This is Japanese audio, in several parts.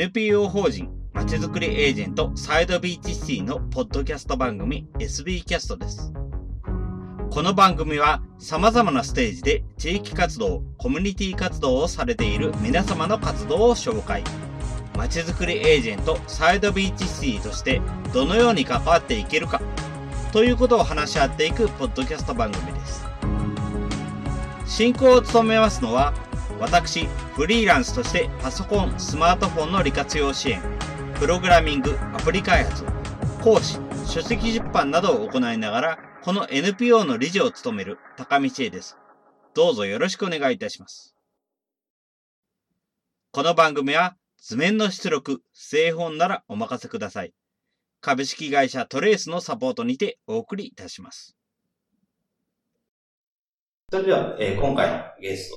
NPO 法人まちづくりエージェントサイドビーチシティのポッドキャスト番組 SB キャストです。この番組は様々なステージで地域活動、コミュニティ活動をされている皆様の活動を紹介。まちづくりエージェントサイドビーチシティとしてどのように関わっていけるかということを話し合っていくポッドキャスト番組です。進行を務めますのは私、フリーランスとしてパソコン、スマートフォンの利活用支援、プログラミング、アプリ開発、講師、書籍出版などを行いながら、この NPO の理事を務める高道恵です。どうぞよろしくお願いいたします。この番組は図面の出力、製本ならお任せください。株式会社トレースのサポートにてお送りいたします。それでは、えー、今回のゲスト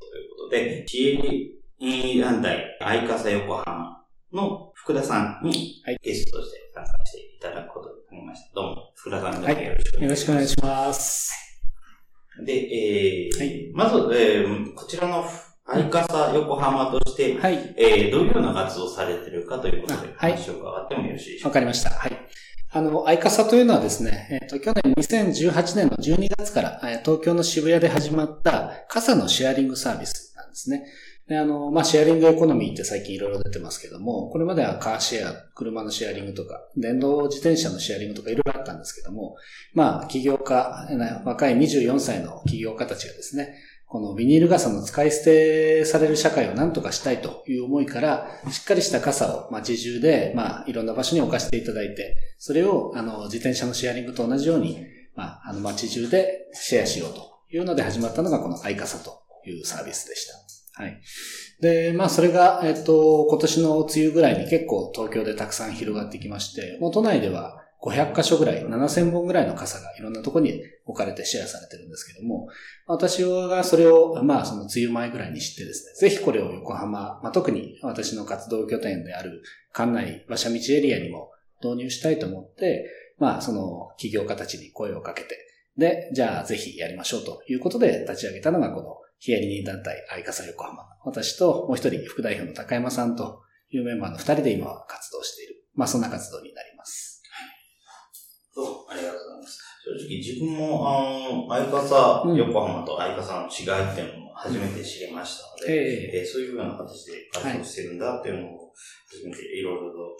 で、市営団体、愛笠横浜の福田さんにゲストとして参加していただくことになりました。どうも、福田さん、はい、よろしくお願いします。で、えー、はい、まず、えー、こちらの愛笠横浜として、はい、えー、どういうような活動をされているかということで、話を伺ってもよろしいでしょうか。わかりました。はい。あの、アイカサというのはですね、えっ、ー、と、去年2018年の12月から、えー、東京の渋谷で始まった傘のシェアリングサービスですね。で、あの、まあ、シェアリングエコノミーって最近いろいろ出てますけども、これまではカーシェア、車のシェアリングとか、電動自転車のシェアリングとかいろいろあったんですけども、まあ、起業家、若い24歳の起業家たちがですね、このビニール傘の使い捨てされる社会を何とかしたいという思いから、しっかりした傘を街中で、まあ、いろんな場所に置かせていただいて、それを、あの、自転車のシェアリングと同じように、まあ、あの、街中でシェアしようというので始まったのが、このアイカサというサービスでした。はい。で、まあ、それが、えっと、今年の梅雨ぐらいに結構東京でたくさん広がってきまして、もう都内では、500箇所ぐらい、7000本ぐらいの傘がいろんなところに置かれてシェアされてるんですけども、私がそれを、まあその梅雨前ぐらいに知ってですね、ぜひこれを横浜、まあ特に私の活動拠点である館内、馬車道エリアにも導入したいと思って、まあその企業家たちに声をかけて、で、じゃあぜひやりましょうということで立ち上げたのがこのヒアリニー団体愛笠横浜。私ともう一人副代表の高山さんというメンバーの二人で今は活動している。まあそんな活動になります。どうもありがとうございます。正直自分も、あの、相笠、横浜と相笠の違いっていうのも初めて知りましたので、うん、えー、そういうような形で活動してるんだっていうのを初めていろいろと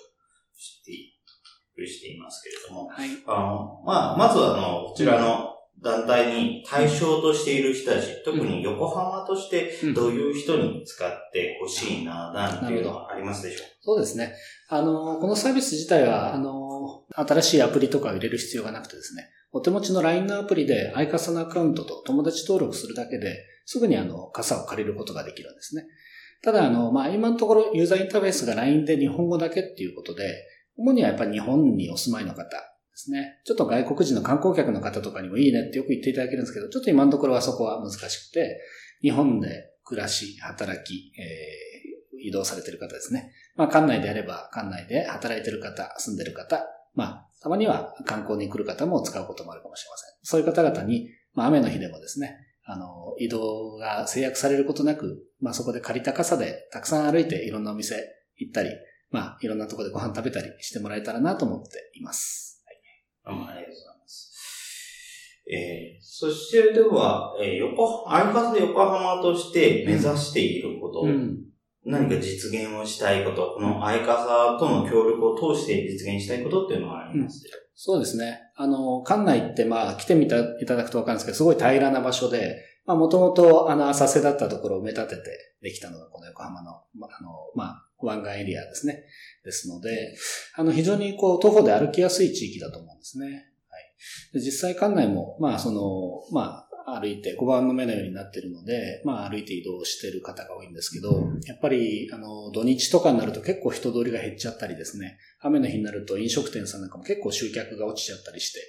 知ってしていますけれども、はい、あの、まあ、まずあの、こちらの団体に対象としている人たち、特に横浜としてどういう人に使ってほしいな、なんていうのはありますでしょう？そうですね。あの、このサービス自体は、あの、新しいアプリとかを入れる必要がなくてですね、お手持ちの LINE のアプリでアイカサのアカウントと友達登録するだけで、すぐにあの、傘を借りることができるんですね。ただ、あの、まあ、今のところユーザーインターフェースが LINE で日本語だけっていうことで、主にはやっぱり日本にお住まいの方ですね。ちょっと外国人の観光客の方とかにもいいねってよく言っていただけるんですけど、ちょっと今のところはそこは難しくて、日本で暮らし、働き、えー、移動されてる方ですね。まあ、館内であれば、館内で働いてる方、住んでる方、まあ、たまには観光に来る方も使うこともあるかもしれません。そういう方々に、まあ、雨の日でもですね、あの、移動が制約されることなく、まあ、そこで借りた傘でたくさん歩いていろんなお店行ったり、まあ、いろんなところでご飯食べたりしてもらえたらなと思っています。はい。ありがとうございます。えー、そしてでは、えー、横、アイカスで横浜として目指していること、うん何か実現をしたいこと、この相方との協力を通して実現したいことっていうのはありますうん、そうですね。あの、館内ってまあ来てみたいただくとわかるんですけど、すごい平らな場所で、まあもともとあの浅瀬だったところを埋め立ててできたのがこの横浜の、まあ、あの、まあ、湾岸エリアですね。ですので、あの、非常にこう、徒歩で歩きやすい地域だと思うんですね。はい。実際館内も、まあ、その、まあ、歩いて5番の目のようになってるので、まあ歩いて移動してる方が多いんですけど、やっぱりあの土日とかになると結構人通りが減っちゃったりですね、雨の日になると飲食店さんなんかも結構集客が落ちちゃったりして、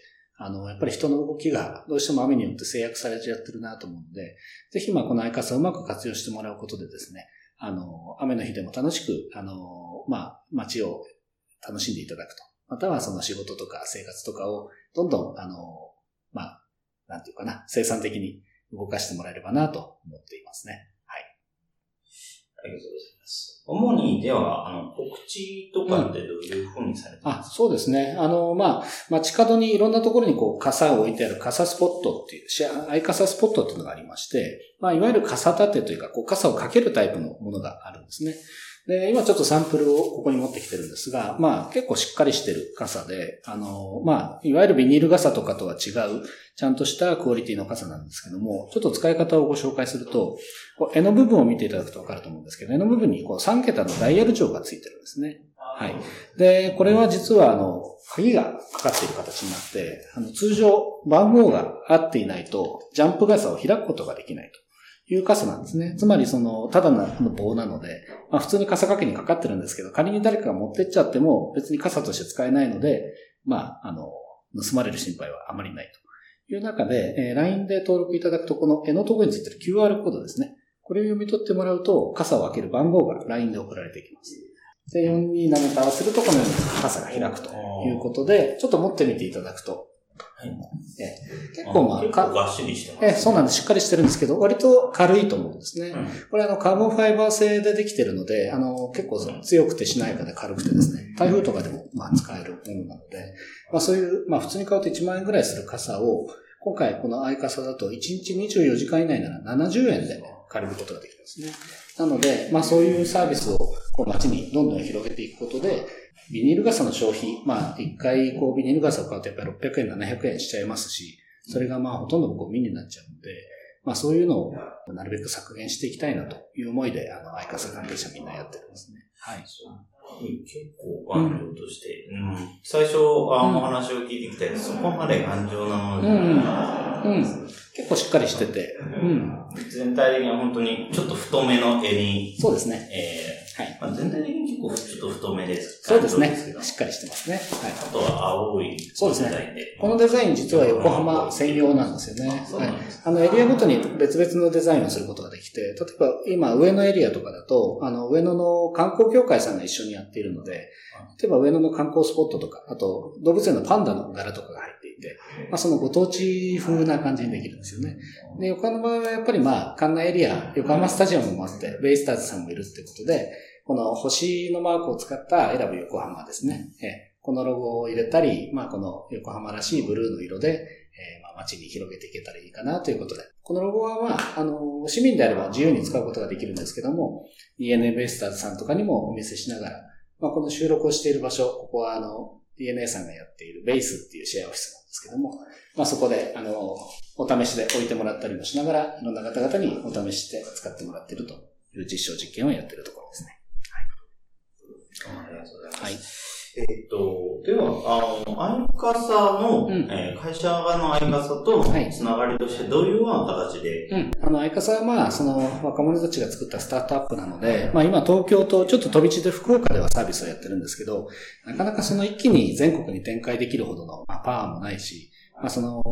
あの、やっぱり人の動きがどうしても雨によって制約されちゃってるなと思うので、ぜひまあこのアイカスをうまく活用してもらうことでですね、あの、雨の日でも楽しく、あの、まあ街を楽しんでいただくと。またはその仕事とか生活とかをどんどん、あの、まあ、なんていうかな、生産的に動かしてもらえればなと思っていますね。はい。ありがとうございます。主にでは、あの、告知とかってどういうふうにされてますか、あ、そうですね。あの、まあ、街角にいろんなところにこう、傘を置いてある傘スポットっていう、シェア、アイ傘スポットっていうのがありまして、まあ、いわゆる傘立てというか、こう、傘をかけるタイプのものがあるんですね。で、今ちょっとサンプルをここに持ってきてるんですが、まあ、結構しっかりしてる傘で、あの、まあ、いわゆるビニール傘とかとは違う、ちゃんとしたクオリティの傘なんですけども、ちょっと使い方をご紹介すると、こう柄の部分を見ていただくとわかると思うんですけど、柄の部分にこう3桁のダイヤル錠がついてるんですね。はい。で、これは実は、あの、鍵がかかっている形になって、あの、通常、番号が合っていないと、ジャンプ傘を開くことができないという傘なんですね。つまり、その、ただの棒なので、まあ、普通に傘掛けにかかってるんですけど、仮に誰かが持ってっちゃっても、別に傘として使えないので、まあ、あの、盗まれる心配はあまりないという中で、えー LINE で登録いただくと、この絵のところについてる QR コードですね。これを読み取ってもらうと、傘を開ける番号が LINE で送られてきます。で、427と合わせると、このように傘が開くということで、ちょっと持ってみていただくと、はいえ結構まあ、か結構がっしりしてます、えそうなんです。しっかりしてるんですけど、割と軽いと思うんですね。うんこれあの、カーボンファイバー製でできてるので、あの、結構強くてしなやかで軽くてですね、台風とかでもまあ使えるものなので、まあそういう、まあ普通に買うと1万円ぐらいする傘を、今回このアイカサだと1日24時間以内なら70円で借りることができるんですね。なので、まあそういうサービスをこう街にどんどん広げていくことで、ビニール傘の消費、まあ一回こうビニール傘を買うとやっぱり600円、700円しちゃいますし、それがまあほとんどゴミになっちゃうので、まあそういうのをなるべく削減していきたいなという思いで、あの、アイカサ関係者みんなやってるんですね。はい。結構頑丈として、うん最初あのお話を聞いてきたけど、そこまで頑丈なものじゃない。うん。結構しっかりしてて、うん。全体的には本当にちょっと太めの襟、そうですね。えはい。ーまあ、全体的に結構ちょっと太めです。そうですね。しっかりしてますね。はい。あとは青いそうですね。このデザイン実は横浜専用なんですよね。そうはないんです。あの、エリアごとに別々のデザインをすることができて、例えば今上野エリアとかだと、あの、上野の観光協会さんが一緒にやっているので、例えば上野の観光スポットとか、あと動物園のパンダの柄とかが入っていて、まあそのご当地風な感じにできるんですよね。で、横浜の場合はやっぱりまあ、館内エリア、横浜スタジアムもあって、ベイスターズさんもいるってことで、この星のマークを使った選ぶ横浜ですね。えこのロゴを入れたり、まあこの横浜らしいブルーの色で、えーまあ街に広げていけたらいいかなということで。このロゴはまあ、あの、市民であれば自由に使うことができるんですけども、DNA ベイスターズさんとかにもお見せしながら、まあこの収録をしている場所、ここはあの、DNA さんがやっているベースっていうシェアオフィスですけども、まあそこで、あの、お試しで置いてもらったりもしながら、いろんな方々にお試しして使ってもらっているという実証実験をやっているところですね。ありがとうございます。はい。えっと、では、あの、アイカサの、うんえー会社側のアイカサとはいつながりとして、どういうような形で、うん。あの、アイカサはまあ、その、若者たちが作ったスタートアップなので、まあ今東京とちょっと飛び地で福岡ではサービスをやってるんですけど、なかなかその一気に全国に展開できるほどの、まあ、パワーもないし、まあその、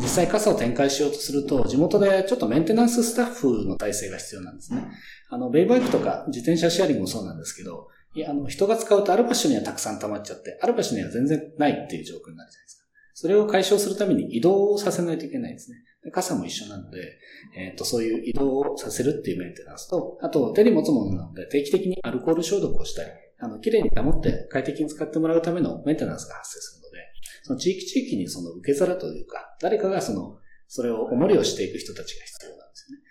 実際傘を展開しようとすると、地元でちょっとメンテナンススタッフの体制が必要なんですね。あの、ベイバイクとか自転車シェアリングもそうなんですけど、いや、あの、人が使うとある場所にはたくさん溜まっちゃって、ある場所には全然ないっていう状況になるじゃないですか。それを解消するために移動をさせないといけないですね。傘も一緒なので、えっ、と、そういう移動をさせるっていうメンテナンスと、あと、手に持つものなので、定期的にアルコール消毒をしたり、あの、綺麗に保って快適に使ってもらうためのメンテナンスが発生するので、その地域地域にその受け皿というか、誰かがその、それをおもりをしていく人たちが必要なんですよね。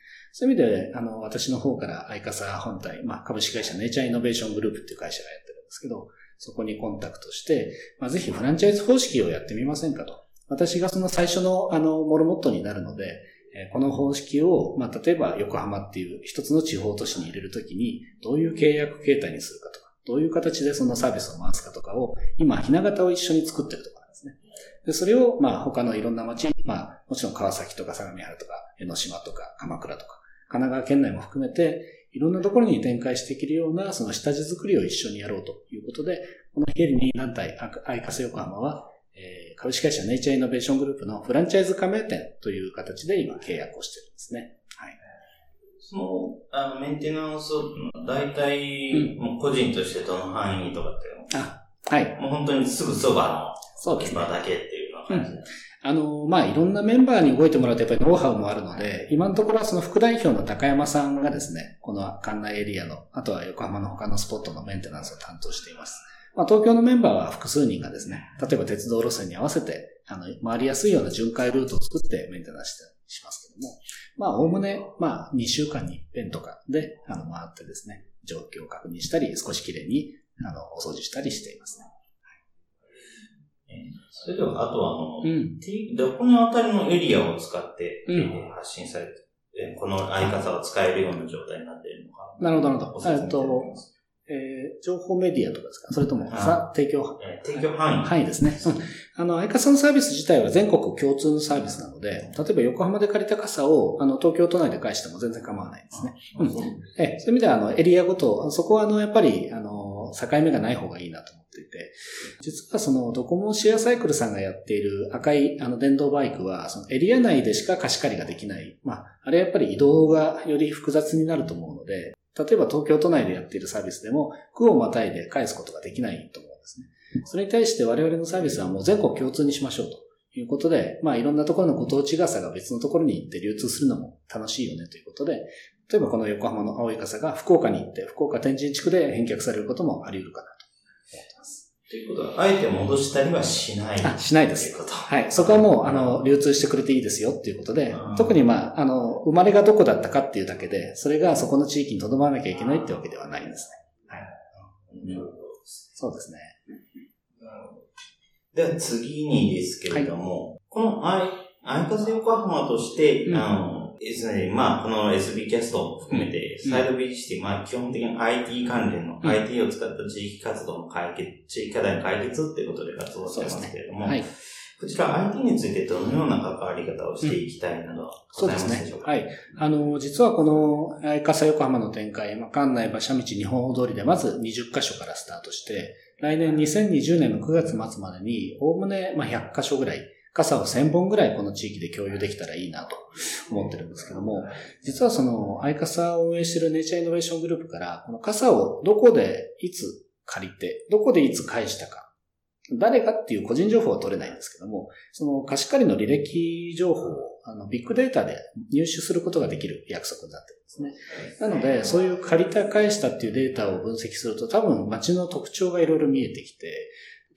そういう意味で、あの、私の方からアイカサ本体、まあ、株式会社ネイチャーイノベーショングループっていう会社がやってるんですけど、そこにコンタクトして、まあ、ぜひフランチャイズ方式をやってみませんかと。私がその最初の、あの、モルモットになるので、この方式を、まあ、例えば横浜っていう一つの地方都市に入れるときに、どういう契約形態にするかとか、どういう形でそのサービスを回すかとかを、今、ひな形を一緒に作ってるところなんですね。で、それを、まあ、他のいろんな街、まあ、もちろん川崎とか相模原とか、江ノ島とか、鎌倉とか、神奈川県内も含めて、いろんなところに展開していけるような、その下地作りを一緒にやろうということで、この非営利団体、アイカセ横浜は、えー株式会社ネイチャーイノベーショングループのフランチャイズ加盟店という形で今契約をしてるんですね。はい。その、あの、メンテナンスを、大体、もう個人としてどの範囲とかっていうあ、はい。のもう本当にすぐそばそうですね場。だけっていうような感じで。あの、まあ、いろんなメンバーに動いてもらうとやっぱりノウハウもあるので、今のところはその副代表の高山さんがですね、この館内エリアの、あとは横浜の他のスポットのメンテナンスを担当しています。まあ、東京のメンバーは複数人がですね、例えば鉄道路線に合わせて、あの、回りやすいような巡回ルートを作ってメンテナンスしますけども、まあ、おおむね、まあ、2週間に一遍とかで、あの、回ってですね、状況を確認したり、少しきれいに、あの、お掃除したりしていますね。それでは、あとは、あの、うん、どこのあたりのエリアを使って、うん、発信されて、この相方を使えるような状態になっているのか。なるほど、なるほど。えっと、えー、情報メディアとかですか？それとも、さ、提供、えー、提供範囲。範囲ですね。うん。あの、アイカサのサービス自体は全国共通のサービスなので、例えば横浜で借りた傘を、あの、東京都内で返しても全然構わないですね。うん。えー、そういう意味では、あの、エリアごと、そこは、あの、やっぱり、あの、境目がない方がいいなと思っていて、実はその、ドコモシェアサイクルさんがやっている赤い、あの、電動バイクは、そのエリア内でしか貸し借りができない。まあ、あれやっぱり移動がより複雑になると思うので、例えば東京都内でやっているサービスでも、区をまたいで返すことができないと思うんですね。それに対して我々のサービスはもう全国共通にしましょうということで、まあいろんなところのご当地傘が別のところに行って流通するのも楽しいよねということで、例えばこの横浜の青い傘が福岡に行って、福岡天神地区で返却されることもあり得るかなということは、あえて戻したりはしない。あ、しないです。はい。そこはもう、あの、流通してくれていいですよっていうことで、特にまあ、あの、生まれがどこだったかっていうだけで、それがそこの地域に留まらなきゃいけないってわけではないんですね。はい。うん、そうですね。では次にですけれども、はい、このアイ、アイカス横浜として、うん、あの、ですね、まあ、この SB キャストを含めて、サイドビーチって、まあ、基本的に IT 関連の、うん、IT を使った地域活動の解決、地域課題の解決っていうことで活動してますけれども、ねはい、こちら IT についてどのような関わり方をしていきたいなどございますでしょうか、うん、そうですね。はい。あの、実はこの、愛笠横浜の展開、まあ、館内馬車道日本通りでまず20カ所からスタートして、来年2020年の9月末までに、おおむね、まあ、100カ所ぐらい、傘を1000本ぐらいこの地域で共有できたらいいなと思ってるんですけども、実はその、アイカサを運営しているネイチャーイノベーショングループから、この傘をどこでいつ借りて、どこでいつ返したか、誰かっていう個人情報は取れないんですけども、その貸し借りの履歴情報をあのビッグデータで入手することができる約束になってるんですね。なので、そういう借りた返したっていうデータを分析すると多分街の特徴がいろいろ見えてきて、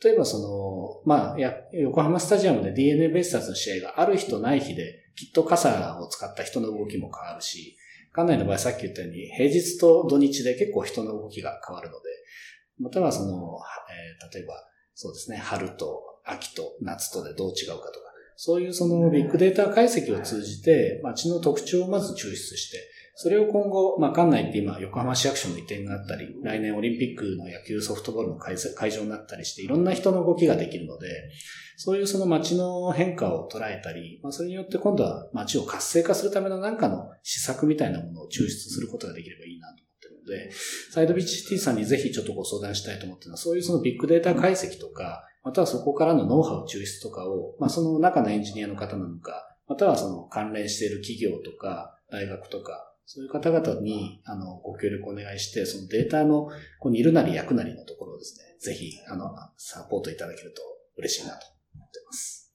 例えばその、まあ、や、横浜スタジアムで DNA ベイスターズの試合がある日とない日で、きっと傘を使った人の動きも変わるし、館内の場合さっき言ったように、平日と土日で結構人の動きが変わるので、またはその、えー、例えば、そうですね、春と秋と夏とでどう違うかとか、そういうそのビッグデータ解析を通じて、街の特徴をまず抽出して、それを今後、まあ、館内って今、横浜市役所の移転があったり、来年オリンピックの野球ソフトボールの会場になったりして、いろんな人の動きができるので、そういうその街の変化を捉えたり、まあ、それによって今度は街を活性化するための何かの施策みたいなものを抽出することができればいいなと思ってるので、サイドビーチシティさんにぜひちょっとご相談したいと思ってるのは、そういうそのビッグデータ解析とか、またはそこからのノウハウ抽出とかを、まあ、その中のエンジニアの方なのか、またはその関連している企業とか、大学とか、そういう方々に、あの、ご協力お願いして、そのデータの、ここにいるなり役なりのところをですね、ぜひ、あの、サポートいただけると嬉しいなと思っています。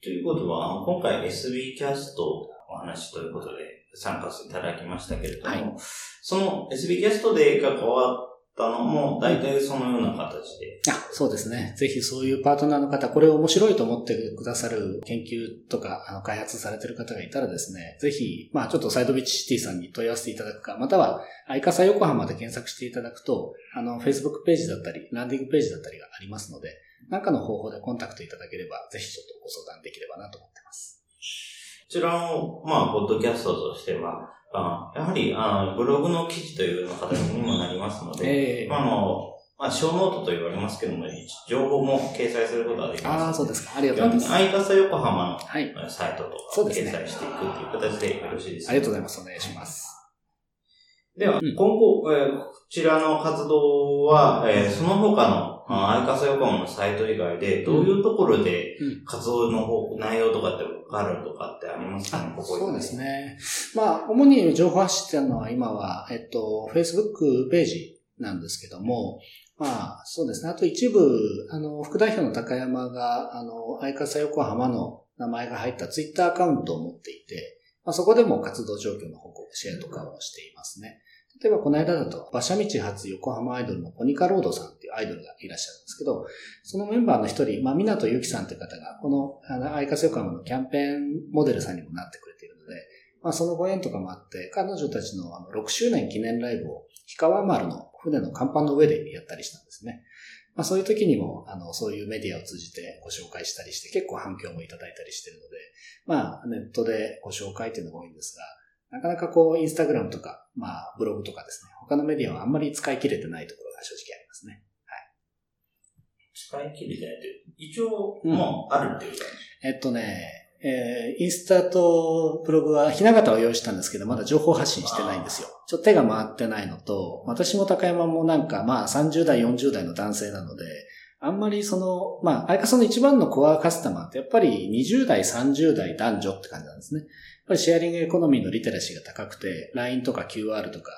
ということは、今回 SB キャストお話ということで参加いただきましたけれども、はい、その SB キャストで関わったのも、大体そのような形で。あ、そうですね。ぜひそういうパートナーの方、これを面白いと思ってくださる研究とか、あの、開発されてる方がいたらですね、ぜひ、まあちょっとサイドビッチシティさんに問い合わせていただくか、または、アイカサ横浜で検索していただくと、あの、Facebook ページだったり、ランディングページだったりがありますので、何かの方法でコンタクトいただければ、ぜひちょっとご相談できればなと思ってます。こちらの、まあ、ポッドキャストとしては、あやはりあブログの記事というような形にもなりますので、えー、あの、まあ、ショーノートと言われますけども、情報も掲載することができます。ああ、そうですか。ありがとうございます。アイカサ横浜のサイトとか、掲載していくという形でよろしいですか、ありがとうございます。お願いします。では、うん、今後、えー、こちらの活動は、えー、その他の、アイカサ横浜のサイト以外で、どういうところで活動の方、内容とかってあるとかってありますか？ね、ここそうですね。まあ、主に情報発信っていうのは今は、えっと、Facebook ページなんですけども、まあ、そうですね。あと一部、あの、副代表の高山が、あの、相笠横浜の名前が入ったツイッターアカウントを持っていて、まあ、そこでも活動状況の報告、シェアとかをしていますね。例えばこの間だと、馬車道発横浜アイドルのコニカロードさんっていうアイドルがいらっしゃるんですけど、そのメンバーの一人、まあ、港ゆきさんという方が、この、あの、相笠横浜のキャンペーンモデルさんにもなってくれているので、まあ、そのご縁とかもあって、彼女たちのあの6周年記念ライブを氷川丸の船の甲板の上でやったりしたんですね。まあ、そういう時にも、あの、そういうメディアを通じてご紹介したりして、結構反響もいただいたりしてるので、まあ、ネットでご紹介っていうのが多いんですが、なかなかこう、インスタグラムとか、まあ、ブログとかですね、他のメディアはあんまり使い切れてないところが正直ありますね。はい。使い切れてないって、一応、もう、あるっていうか、うん、えっとね、えー、インスタとブログはひな形を用意したんですけど、まだ情報発信してないんですよ。ちょっと手が回ってないのと、私も高山もなんか、まあ30代、40代の男性なので、あんまりその、まあ、相方の一番のコアカスタマーってやっぱり20代、30代男女って感じなんですね。ぱりシェアリングエコノミーのリテラシーが高くて、LINE とか QR とか、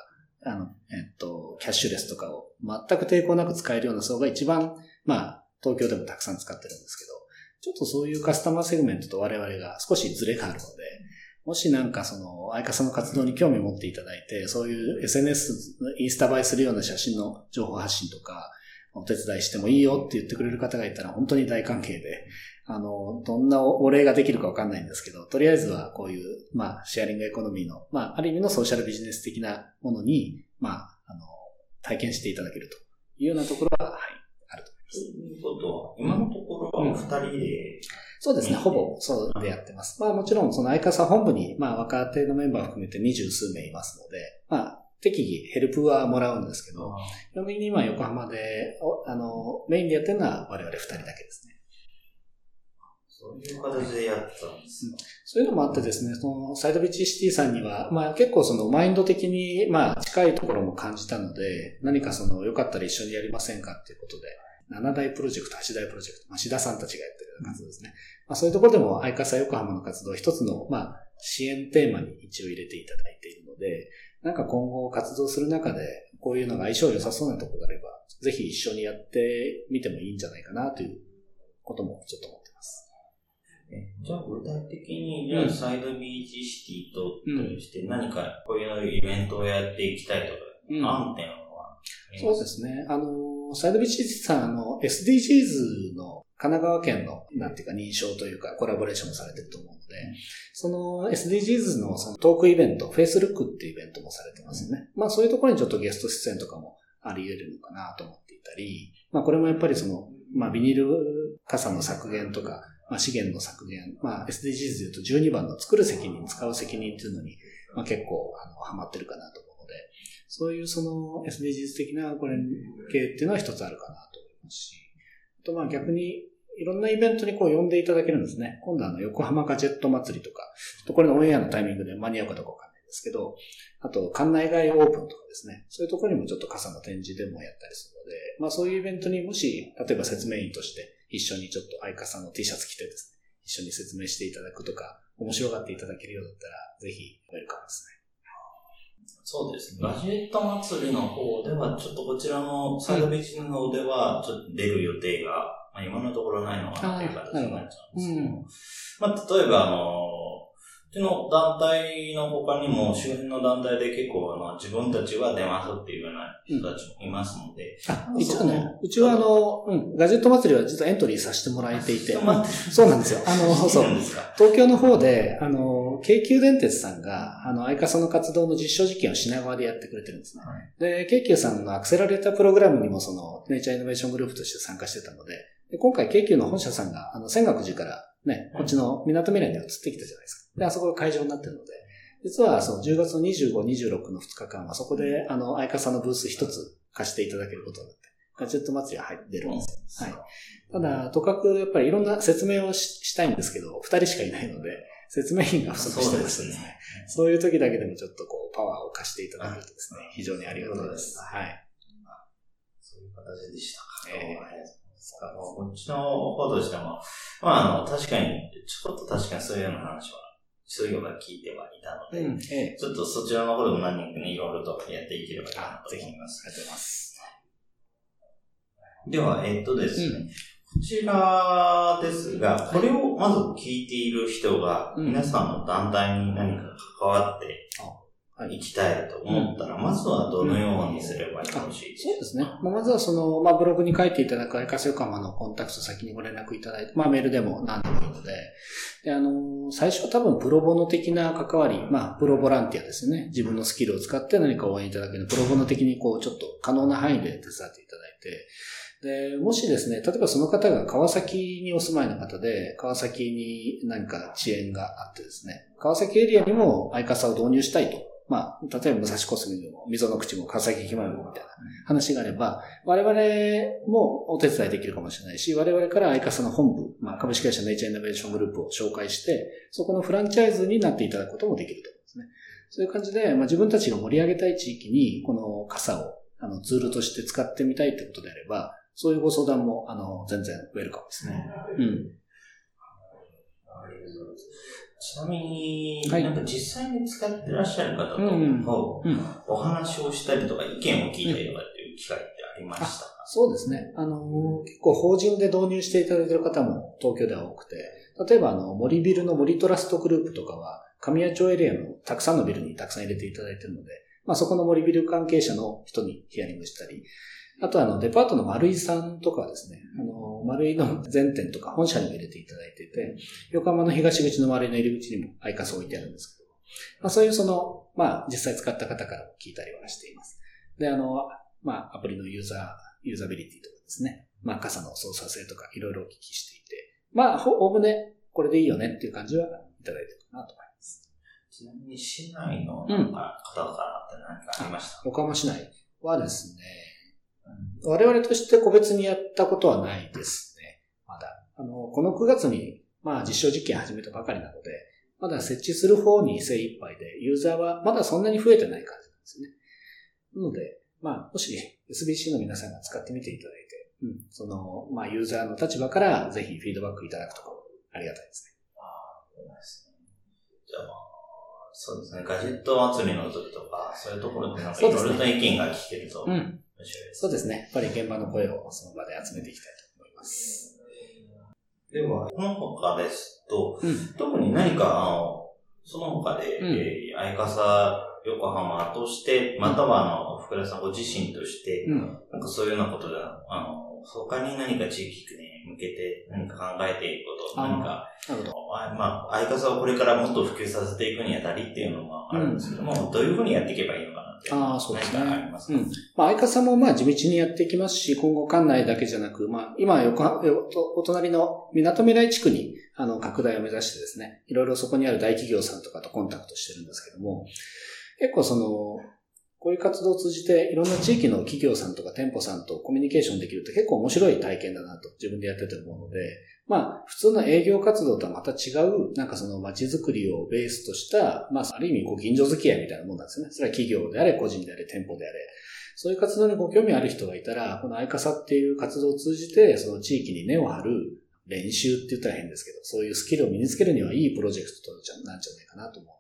あの、えっと、キャッシュレスとかを全く抵抗なく使えるような層が一番、まあ、東京でもたくさん使ってるんですけど、ちょっとそういうカスタマーセグメントと我々が少しズレがあるので、もしなんかその、アイカサの活動に興味を持っていただいて、そういう SNS、インスタ映えするような写真の情報発信とか、お手伝いしてもいいよって言ってくれる方がいたら本当に大関係で、あの、どんなお礼ができるかわかんないんですけど、とりあえずはこういう、まあ、シェアリングエコノミーの、まあ、ある意味のソーシャルビジネス的なものに、まあ、あの、体験していただけるというようなところは、はい、あると思います。ということは、今のところは二人で、うんそうですね、ほぼそうでやってます。まあもちろん、その相川さん本部に、まあ若手のメンバー含めて二十数名いますので、まあ適宜ヘルプはもらうんですけど、基本的に今横浜で、あの、メインでやってるのは我々二人だけですね。そういう形でやったんです、そういうのもあってですね、そのサイドビッチシティさんには、まあ結構そのマインド的に、まあ近いところも感じたので、何かそのよかったら一緒にやりませんかっていうことで、7大プロジェクト、8大プロジェクト、まあ、志田さんたちがやってるような活動ですね。まあ、そういうところでも、相笠横浜の活動、一つの、まあ、支援テーマに一応入れていただいているので、なんか今後活動する中で、こういうのが相性良さそうなところがあれば、ぜひ一緒にやってみてもいいんじゃないかなということもちょっとじゃあ具体的に、じゃあサイドビーチシティと、として何かこういうイベントをやっていきたいとか、うん、案点はそうですね。あの、サイドビーチシティさん、あの、SDGs の神奈川県の、なんていうか認証というかコラボレーションもされてると思うので、その SDGs のそのトークイベント、フェイスルックっていうイベントもされてますよね。まあそういうところにちょっとゲスト出演とかもあり得るのかなと思っていたり、まあこれもやっぱりその、まあビニール傘の削減とか、まあ資源の削減、まあ SDGs で言うと12番の作る責任、使う責任っていうのに、まあ結構、あの、ハマってるかなと思うので、そういうその SDGs 的なこれ系っていうのは一つあるかなと思いますし、あとまあ逆にいろんなイベントにこう呼んでいただけるんですね。今度はあの横浜ガジェット祭りとか、とこれのオンエアのタイミングで間に合うかどうかわかんないですけど、あと館内外オープンとかですね、そういうところにもちょっと傘の展示でもやったりするので、まあそういうイベントにもし、例えば説明員として一緒にちょっと相傘の T シャツ着てですね、一緒に説明していただくとか、面白がっていただけるようだったら、ぜひウェルカムですね。そうですね。ガジェット祭りの方では、ちょっとこちらのサイドビーチの方では、ちょっと出る予定がまあ、今のところないのかなという形になっちゃうんですけど、うん、まあ、例えば、あの、うちの団体の他にも周辺の団体で結構あの自分たちは出ますっていうような人たちもいますので。うん、あ、一応ね、うちはあの、うん、ガジェット祭りは実はエントリーさせてもらえていて。そうなんですよ。あの、そう。東京の方で、あの、京急電鉄さんが、あの、アイカソの活動の実証実験を品川でやってくれてるんですね。はい、で、京急さんのアクセラレータープログラムにもその、ネイチャーイノベーショングループとして参加してたので、で今回、京急の本社さんが、あの、仙岳寺からね、こっちの港未来に移ってきたじゃないですか。で、あそこが会場になってるので、実は、その10月の25、26の2日間は、そこで、あの、相方のブース一つ貸していただけることになって、ガジェット祭りは入ってるんですよ。はい。ただ、とかく、やっぱりいろんな説明をしたいんですけど、二人しかいないので、説明員が不足してますね。そういう時だけでもちょっとこう、パワーを貸していただけるとですね、非常にありがたいです。はい。そういう形でしたか。えーこっちの方としても、まあ、あの、確かに、ちょっと確かにそういうような話は、そういうのが聞いてはいたので、うんええ、ちょっとそちらの方でも何人かね、いろいろとやっていければなと思います。ありがとうございます。では、えっとですね、うん、こちらですが、これをまず聞いている人が、皆さんの団体に何か関わって、行きたいと思ったら、まずはどのようにすればよろしいですか、そうですね。まずはその、まあ、ブログに書いていただくアイカス横浜のコンタクト先にご連絡いただいて、まあ、メールでも何でもいいので、で、あの、最初は多分プロボノ的な関わり、まあ、プロボランティアですね。自分のスキルを使って何か応援いただけるプロボノ的にこう、ちょっと可能な範囲で手伝っていただいて、で、もしですね、例えばその方が川崎にお住まいの方で、川崎に何か遅延があってですね、川崎エリアにもアイカサを導入したいとまあ、例えば武蔵小杉でも、溝の口も川崎駅前もみたいな話があれば、我々もお手伝いできるかもしれないし、我々からアイカサの本部、まあ、株式会社ネイチャーイノベーショングループを紹介して、そこのフランチャイズになっていただくこともできると思うんですね。そういう感じで、まあ、自分たちが盛り上げたい地域に、この傘をあのツールとして使ってみたいってことであれば、そういうご相談も、あの、全然ウェルカムですね。うん。ちなみに、はい、なんか実際に使ってらっしゃる方とお話をしたりとか意見を聞いたりとかっていう機会ってありましたか、そうですね。あの結構法人で導入していただいている方も東京では多くて、例えばあの、森ビルの森トラストグループとかは、神谷町エリアのたくさんのビルにたくさん入れていただいているので、まあそこの森ビル関係者の人にヒアリングしたり、あとあの、デパートの丸井さんとかですね、あの、丸井の全店とか本社にも入れていただいていて、横浜の東口の丸井の入り口にもアイカス置いてあるんですけど、まあそういうその、まあ実際使った方からも聞いたりはしています。で、あの、まあアプリのユーザー、ユーザビリティとかですね、まあ傘の操作性とかいろいろお聞きしていて、まあおおむねこれでいいよねっていう感じはいただいてるかなと思います。ちなみに市内のなんか方からって何かありました、うん、横浜市内はですね、我々として個別にやったことはないですね。まだ。あの、この9月に、まあ実証実験始めたばかりなので、まだ設置する方に精一杯で、ユーザーはまだそんなに増えてない感じなんですよね。なので、まあ、もし SBC の皆さんが使ってみていただいて、うん、その、まあ、ユーザーの立場からぜひフィードバックいただくとありがたいですね。ああ、そうですね。じゃあまあ、そうですね。ガジェット祭りの時とか、そういうところでなんかいろいろと意見が聞けると、うん。そうですね。やっぱり現場の声をその場で集めていきたいと思います。では、この他ですと、うん、特に何か、あの、その他で、うん、えー、相笠横浜として、またはあの、福田さんご自身として、うん、なんかそういうようなことで、あの、他に何か地域に向けて何か考えていること、何か。まあ、相笠をこれからもっと普及させていくにあたりっていうのもあるんですけども、どういうふうにやっていけばいいのかなああ、そうですね。あります、うん。まあ、相方もまあ地道にやっていきますし、今後館内だけじゃなく、まあ、今横浜、お隣の港未来地区に、あの、拡大を目指してですね、いろいろそこにある大企業さんとかとコンタクトしてるんですけども、結構その、こういう活動を通じていろんな地域の企業さんとか店舗さんとコミュニケーションできるって結構面白い体験だなと自分でやってて思うので、まあ、普通の営業活動とはまた違う、なんかその街づくりをベースとした、まあ、ある意味、こう、銀城付き合いみたいなもんなんですね。それは企業であれ、個人であれ、店舗であれ。そういう活動にご興味ある人がいたら、このアイカサっていう活動を通じて、その地域に根を張る練習って言ったら変ですけど、そういうスキルを身につけるにはいいプロジェクトなんじゃないかなと思う、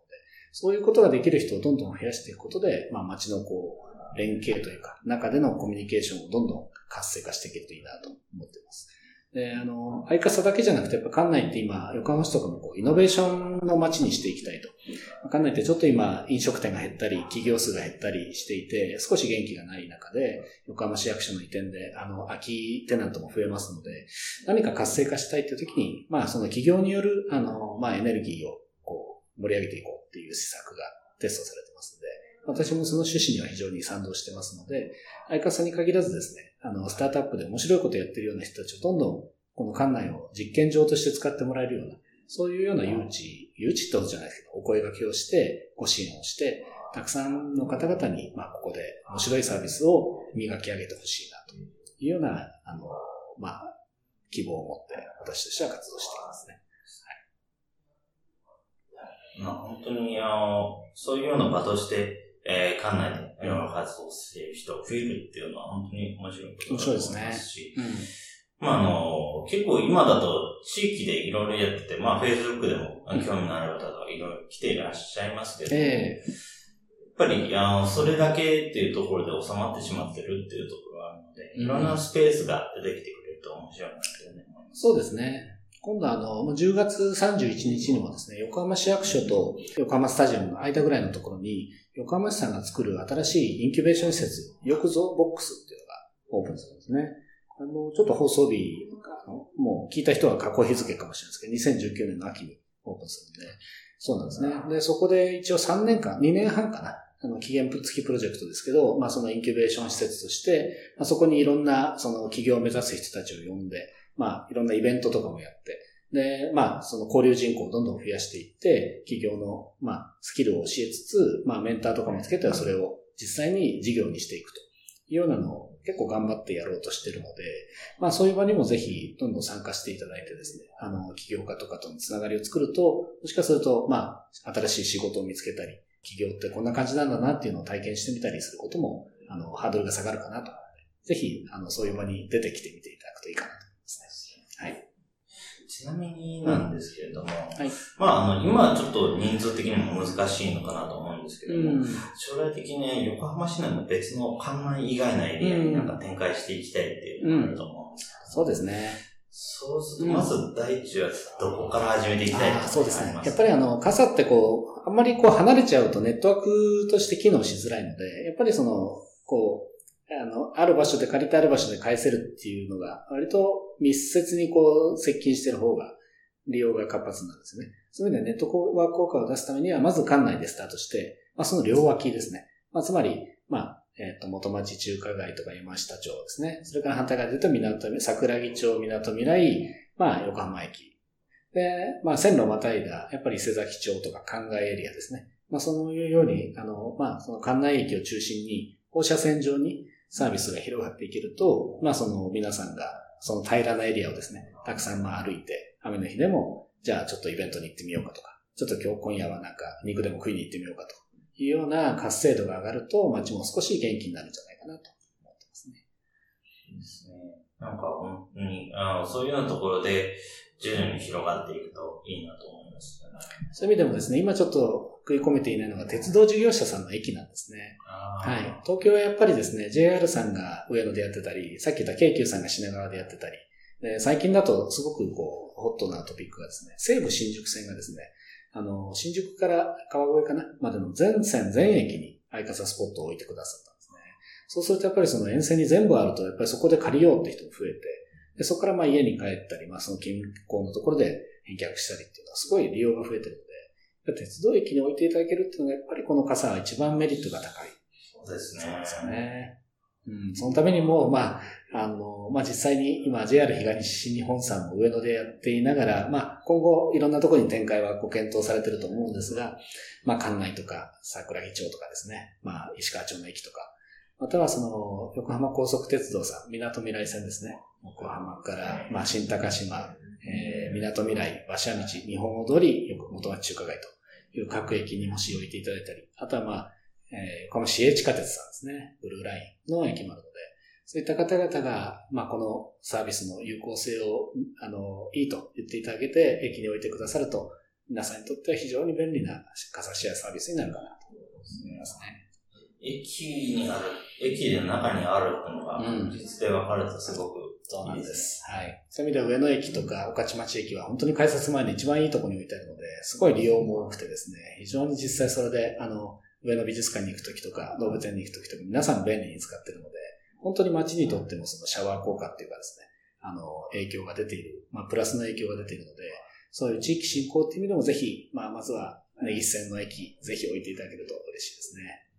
そういうことができる人をどんどん増やしていくことで、まあ、街のこう、連携というか、中でのコミュニケーションをどんどん活性化していけるといいなと思っています。で、あの、相笠だけじゃなくて、やっぱ館内って今、横浜市とかもこう、イノベーションの街にしていきたいと。館内ってちょっと今、飲食店が減ったり、企業数が減ったりしていて、少し元気がない中で、横浜市役所の移転で、あの、空きテナントも増えますので、何か活性化したいっていう時に、まあ、その企業による、あの、まあ、エネルギーを、こう、盛り上げていこうっていう施策がテストされてますので、私もその趣旨には非常に賛同してますので、相笠に限らずですね、あの、スタートアップで面白いことやってるような人たちをどんどん、この館内を実験場として使ってもらえるような、そういうような誘致、誘致ってことじゃないですけど、お声掛けをして、ご支援をして、たくさんの方々に、まあ、ここで面白いサービスを磨き上げてほしいな、というような、あの、まあ、希望を持って私としては活動していますね。はい。まあ、本当に、あの、そういうような場として、えー、館内でいろいろ活動している人が増えるっていうのは本当に面白いことだと思いますし、すね。うん、まあ、あの、結構今だと地域でいろいろやってて、まあ、Facebook でも興味のある方がいろいろ来ていらっしゃいますけど、えー、やっぱり、あの、それだけっていうところで収まってしまってるっていうところがあるので、いろんなスペースが出てきてくれると面白いなってね。そうですね。今度あの、10月31日にもですね、横浜市役所と横浜スタジアムの間ぐらいのところに、横浜市さんが作る新しいインキュベーション施設、よくぞボックスっていうのがオープンするんですね。あの、ちょっと放送日、あのもう聞いた人は過去日付かもしれないですけど、2019年の秋にオープンするんで、そうなんですね。で、そこで一応3年間、2年半かな。あの、期限付きプロジェクトですけど、まあそのインキュベーション施設として、まあ、そこにいろんなその企業を目指す人たちを呼んで、まあいろんなイベントとかもやって、で、まあその交流人口をどんどん増やしていって、企業の、まあスキルを教えつつ、まあメンターとかもつけてはそれを実際に事業にしていくというようなのを結構頑張ってやろうとしてるので、まあそういう場にもぜひどんどん参加していただいてですね、あの、企業家とかとのつながりを作ると、もしかすると、まあ、新しい仕事を見つけたり、企業ってこんな感じなんだなっていうのを体験してみたりすることも、あの、ハードルが下がるかなと。ぜひ、あの、そういう場に出てきてみていただくといいかなと。ちなみになんですけれども、はい、まあ、あの、今はちょっと人数的にも難しいのかなと思うんですけども、うん、将来的に横浜市内の別の館内以外のエリアになんか展開していきたいっていうのがあると思うんですけど、うん、そうですね。そうすると、まず第一はどこから始めていきたいとそうですね。やっぱりあの、傘ってこう、あんまりこう離れちゃうとネットワークとして機能しづらいので、やっぱりその、こう、あの、ある場所で借りてある場所で返せるっていうのが、割と密接にこう、接近してる方が、利用が活発なんですね。そういう意味でネットワーク効果を出すためには、まず館内でスタートして、まあ、その両脇ですね。まあ、つまり、まあ、えっ、ー、と、元町中華街とか山下町ですね。それから反対側で言うと、港、桜木町、港未来、まあ、横浜駅。で、まあ、線路をまたいだ、やっぱり伊勢崎町とか関外エリアですね。まあ、そういうように、あの、まあ、その関内駅を中心に、放射線上にサービスが広がっていけると、まあ、その皆さんが、その平らなエリアをですね、たくさんまあ歩いて、雨の日でも、じゃあちょっとイベントに行ってみようかとか、ちょっと今日今夜はなんか肉でも食いに行ってみようかというような活性度が上がると街も少し元気になるんじゃないかなと思ってますね。ですね。なんか本当に、あのそういうようなところで徐々に広がっていくといいなと思います、ね。そういう意味でもですね、今ちょっと食い込めていないのが鉄道事業者さんの駅なんですね。はい。東京はやっぱりですね、JR さんが上野でやってたり、さっき言った京急さんが品川でやってたり、で最近だとすごくこう、ホットなトピックがですね、西武新宿線がですね、あの、新宿から川越かなまでの全線全駅にアイカサスポットを置いてくださったんですね。そうするとやっぱりその沿線に全部あると、やっぱりそこで借りようって人も増えて、でそこからまあ家に帰ったり、まあその近郊のところで返却したりっていうのはすごい利用が増えてるので、鉄道駅に置いていただけるっていうのがやっぱりこの傘は一番メリットが高い。そうですね。そうですね。うん、そのためにも、まあ、あの、まあ、実際に今 JR 東日本さんも上野でやっていながら、まあ、今後いろんなところに展開はご検討されてると思うんですが、まあ、館内とか桜木町とかですね、まあ、石川町の駅とか、またはその、横浜高速鉄道さん、港未来線ですね。横浜から、まあ、新高島、えー、港未来、馬車道、日本踊り、よく元町中華街という各駅にも使用いていただいたり、あとはまあ、えー、この市営地下鉄さんですね。ブルーラインの駅もあるので、そういった方々が、まあ、このサービスの有効性を、あの、いいと言っていただけて、駅に置いてくださると、皆さんにとっては非常に便利な傘シェアサービスになるかなと思いますね。駅にある、駅の中にあるっていうのが、実で分かるとすごく、そうなんです。はい。そういう意味では上野駅とか御徒町駅は本当に改札前に一番いいところに置いてあるので、すごい利用も多くてですね、非常に実際それで、あの、上野美術館に行くときとか、動物園に行くときとか、皆さん便利に使ってるので、本当に街にとってもそのシャワー効果っていうかですね、あの、影響が出ている、まあ、プラスの影響が出ているので、そういう地域振興っていう意味でもぜひ、まあ、まずは、ね、一線の駅、ぜひ置いていただけると嬉しいですね。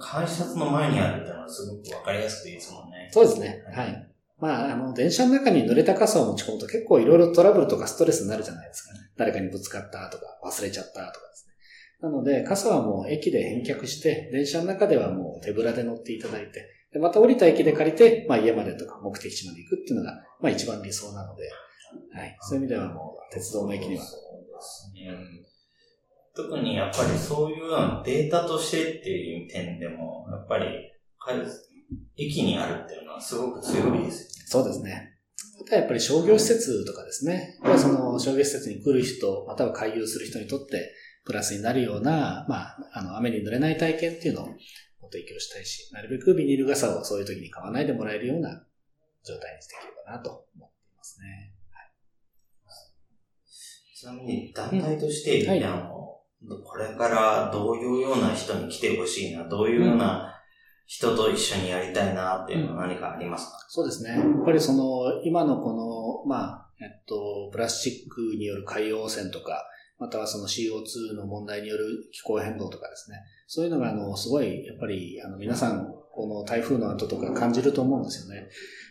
改札の前にあるっていうのはすごくわかりやすくていいですもんね。そうですね。はい。まあ、あの、電車の中に濡れた傘を持ち込むと結構いろいろトラブルとかストレスになるじゃないですか、ね。誰かにぶつかったとか、忘れちゃったとかですね。なので、傘はもう駅で返却して、電車の中ではもう手ぶらで乗っていただいて、でまた降りた駅で借りて、まあ家までとか目的地まで行くっていうのが、まあ一番理想なので、はい。そういう意味ではもう、鉄道の駅には。そうですね。うん特にやっぱりそういうデータとしてっていう点でも、やっぱり、駅にあるっていうのはすごく強いですね。そうですね。あとはやっぱり商業施設とかですね。その商業施設に来る人、または回遊する人にとって、プラスになるような、まあ、あの、雨に濡れない体験っていうのをご提供したいし、なるべくビニール傘をそういう時に買わないでもらえるような状態にしていければなと思っていますね。ちなみに団体として、うんはい、あの、これからどういうような人に来てほしいな、どういうような人と一緒にやりたいなっていうのは何かありますか、うん、そうですね。やっぱりその、今のこの、まあ、えっと、プラスチックによる海洋汚染とか、またはその CO2 の問題による気候変動とかですね。そういうのが、あの、すごい、やっぱり、あの、皆さん、この台風の後とか感じると思うんですよね。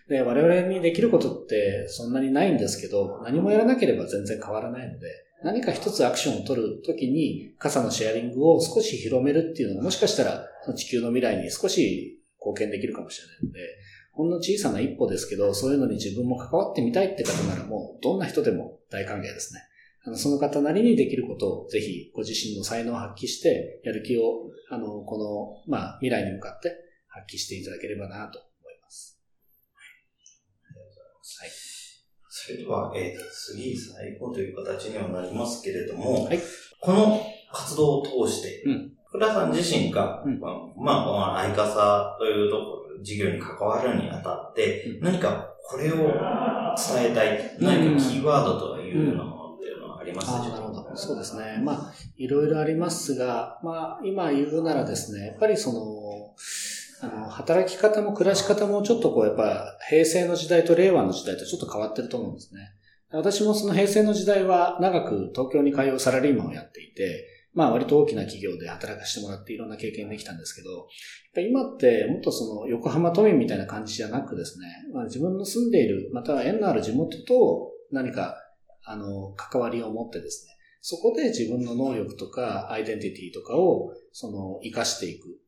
で、我々にできることってそんなにないんですけど、何もやらなければ全然変わらないので、何か一つアクションを取るときに、傘のシェアリングを少し広めるっていうのが、もしかしたら、地球の未来に少し貢献できるかもしれないので、ほんの小さな一歩ですけど、そういうのに自分も関わってみたいって方ならもう、どんな人でも大歓迎ですね。あのその方なりにできることをぜひご自身の才能を発揮して、やる気を、あの、この、まあ、未来に向かって発揮していただければなと思います。はい。では、えー、次、最後という形にはなりますけれども、はい、この活動を通して、うん、倉さん自身が、うん、まあ、まあ、相傘というところ、事業に関わるにあたって、うん、何かこれを伝えたい、何かキーワードというのりますでしょうか？なるほど。そうですね。まあ、いろいろありますが、まあ、今言うならですね、やっぱりその、あの、働き方も暮らし方もちょっとこう、やっぱ、平成の時代と令和の時代とちょっと変わってると思うんですね。私もその平成の時代は長く東京に通うサラリーマンをやっていて、まあ割と大きな企業で働かせてもらっていろんな経験できたんですけど、今ってもっとその横浜都民みたいな感じじゃなくですね、まあ、自分の住んでいる、または縁のある地元と何かあの、関わりを持ってですね、そこで自分の能力とかアイデンティティとかを、その、活かしていく。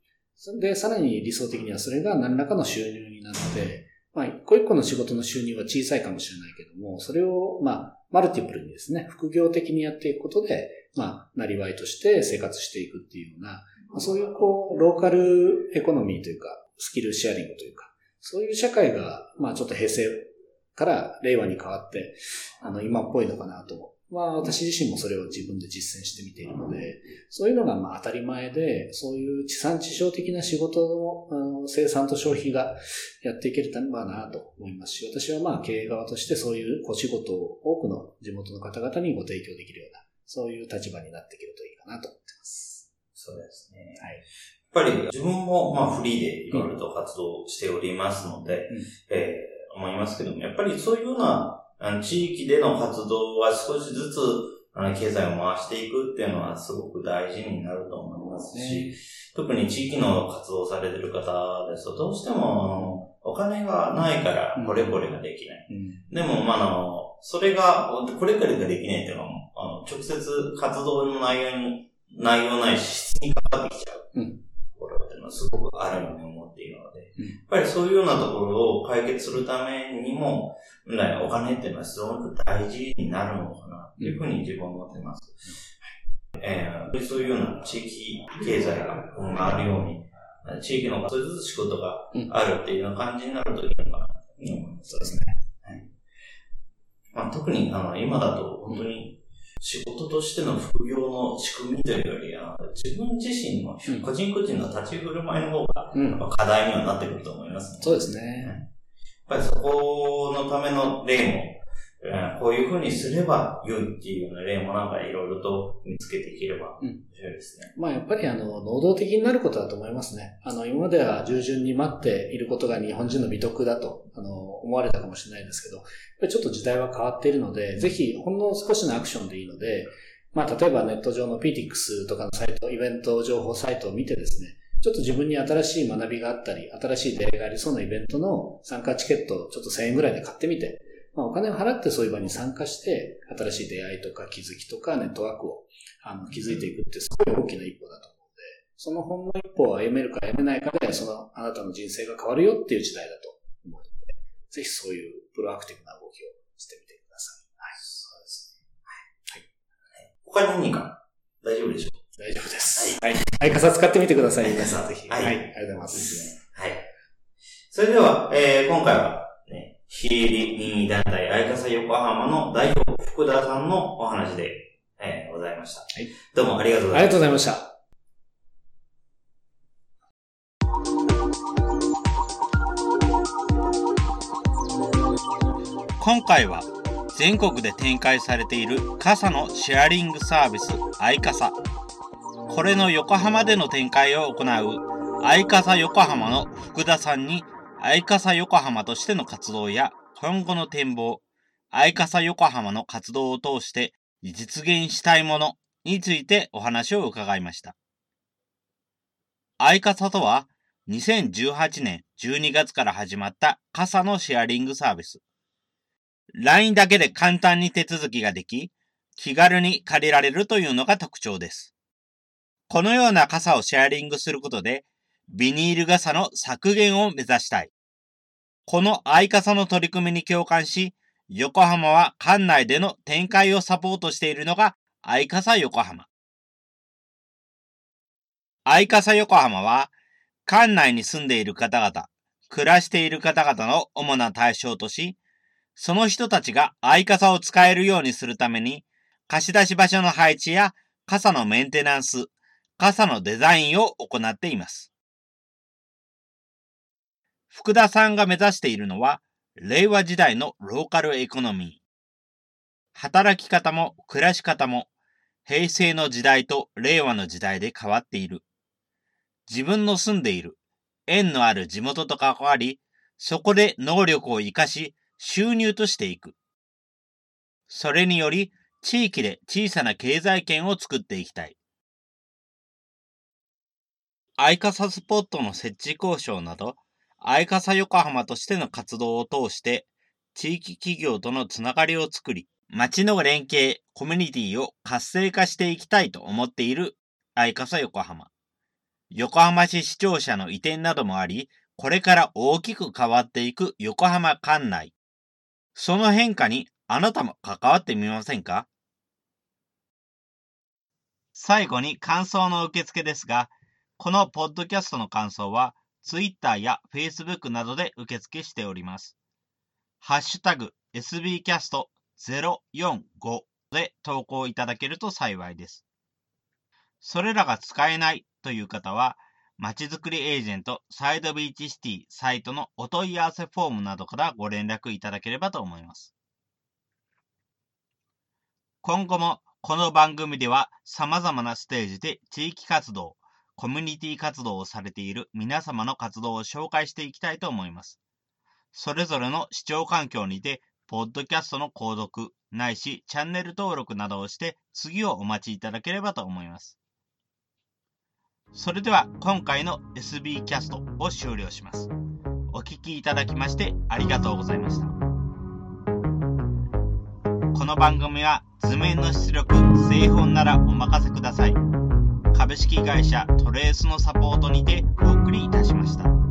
で、さらに理想的にはそれが何らかの収入になって、まあ、一個一個の仕事の収入は小さいかもしれないけども、それを、まあ、マルティプルにですね、副業的にやっていくことで、まあ、なりわいとして生活していくっていうような、まあ、そういうこう、ローカルエコノミーというか、スキルシェアリングというか、そういう社会が、まあちょっと平成から令和に変わって、あの、今っぽいのかなと。まあ、私自身もそれを自分で実践してみているので、そういうのがまあ当たり前で、そういう地産地消的な仕事の生産と消費がやっていければなと思いますし、私はまあ経営側としてそういうお仕事を多くの地元の方々にご提供できるような、そういう立場になっていけるといいかなと思ってます。そうですね。はい。やっぱり自分もまあフリーでいろいろと活動しておりますので、うん、えー思いますけども、やっぱりそういうような、地域での活動は少しずつ、あの、経済を回していくっていうのはすごく大事になると思いますし、ね、特に地域の活動をされてる方ですと、どうしても、あの、お金がないからこれこれができない。うん、でも、まあ、あの、それが、これこれができないっていうのは、あの、直接活動の内容に、内容ないし、質にかかってきちゃう。うんはすごくあるように思っているので、うん、やっぱりそういうようなところを解決するためにも、お金っていうのはすごく大事になるのかな、というふうに自分は思っています。うん、えー、そういうような地域経済が回るように、地域の少しずつ仕事があるっていうような感じになるといいのかなと思います。そうですね。はいまあ、特にあの今だと本当に仕事としての副業の仕組みというよりは、自分自身の個人個人の立ち振る舞いの方が、課題にはなってくると思います、ね、そうですね。やっぱりそこのための例もこういうふうにすれば良いっていうような例もなんかいろいろと見つけていければ面白いですね。うん、まあやっぱりあの、能動的になることだと思いますね。あの、今までは従順に待っていることが日本人の美徳だと、あの、思われたかもしれないですけど、やっぱりちょっと時代は変わっているので、ぜひほんの少しのアクションでいいので、まあ例えばネット上の PTX とかのサイト、イベント情報サイトを見てですね、ちょっと自分に新しい学びがあったり、新しい出会いがありそうなイベントの参加チケットをちょっと1000円ぐらいで買ってみて、まあ、お金を払ってそういう場に参加して、新しい出会いとか気づきとかネットワークをあの築いていくってすごい大きな一歩だと思うので、そのほんの一歩を歩めるか歩めないかで、そのあなたの人生が変わるよっていう時代だと思うので、ぜひそういうプロアクティブな動きをしてみてください。はい。そうですね。はい。はい、他に何か大丈夫でしょう大丈夫です。はい。はい。傘使ってみてください。皆さんぜひ。はい。はい。ありがとうございます。はい。それでは、えー、今回は、非営利任意団体愛笠横浜の代表福田さんのお話で、えー、ございいました。はい。どうもありがとうございました。ありがとうございました。今回は全国で展開されている傘のシェアリングサービスアイカサ。これの横浜での展開を行うアイカサ横浜の福田さんにアイカサ横浜としての活動や今後の展望、アイカサ横浜の活動を通して実現したいものについてお話を伺いました。アイカサとは2018年12月から始まった傘のシェアリングサービス。LINE だけで簡単に手続きができ、気軽に借りられるというのが特徴です。このような傘をシェアリングすることで、ビニール傘の削減を目指したい。この愛傘の取り組みに共感し、横浜は館内での展開をサポートしているのが愛傘横浜。愛傘横浜は、館内に住んでいる方々、暮らしている方々の主な対象とし、その人たちが相傘を使えるようにするために、貸し出し場所の配置や傘のメンテナンス、傘のデザインを行っています。福田さんが目指しているのは、令和時代のローカルエコノミー。働き方も暮らし方も、平成の時代と令和の時代で変わっている。自分の住んでいる、縁のある地元と関わり、そこで能力を活かし、収入としていく。それにより、地域で小さな経済圏を作っていきたい。アイカサスポットの設置交渉など、アイカサ横浜としての活動を通して、地域企業とのつながりを作り、街の連携、コミュニティを活性化していきたいと思っているアイカサ横浜。横浜市市庁舎の移転などもあり、これから大きく変わっていく横浜管内。その変化にあなたも関わってみませんか？最後に感想の受付ですが、このポッドキャストの感想は、Twitter や Facebook などで受付しております。ハッシュタグ sbcast045 で投稿いただけると幸いです。それらが使えないという方は、まちづくりエージェントサイドビーチシティサイトのお問い合わせフォームなどからご連絡いただければと思います。今後もこの番組では様々なステージで地域活動、コミュニティ活動をされている皆様の活動を紹介していきたいと思います。それぞれの視聴環境にて、ポッドキャストの購読、ないしチャンネル登録などをして次をお待ちいただければと思います。それでは今回の SB キャストを終了します。お聴きいただきましてありがとうございました。この番組は図面の出力、製本ならお任せください。株式会社トレースのサポートにてお送りいたしました。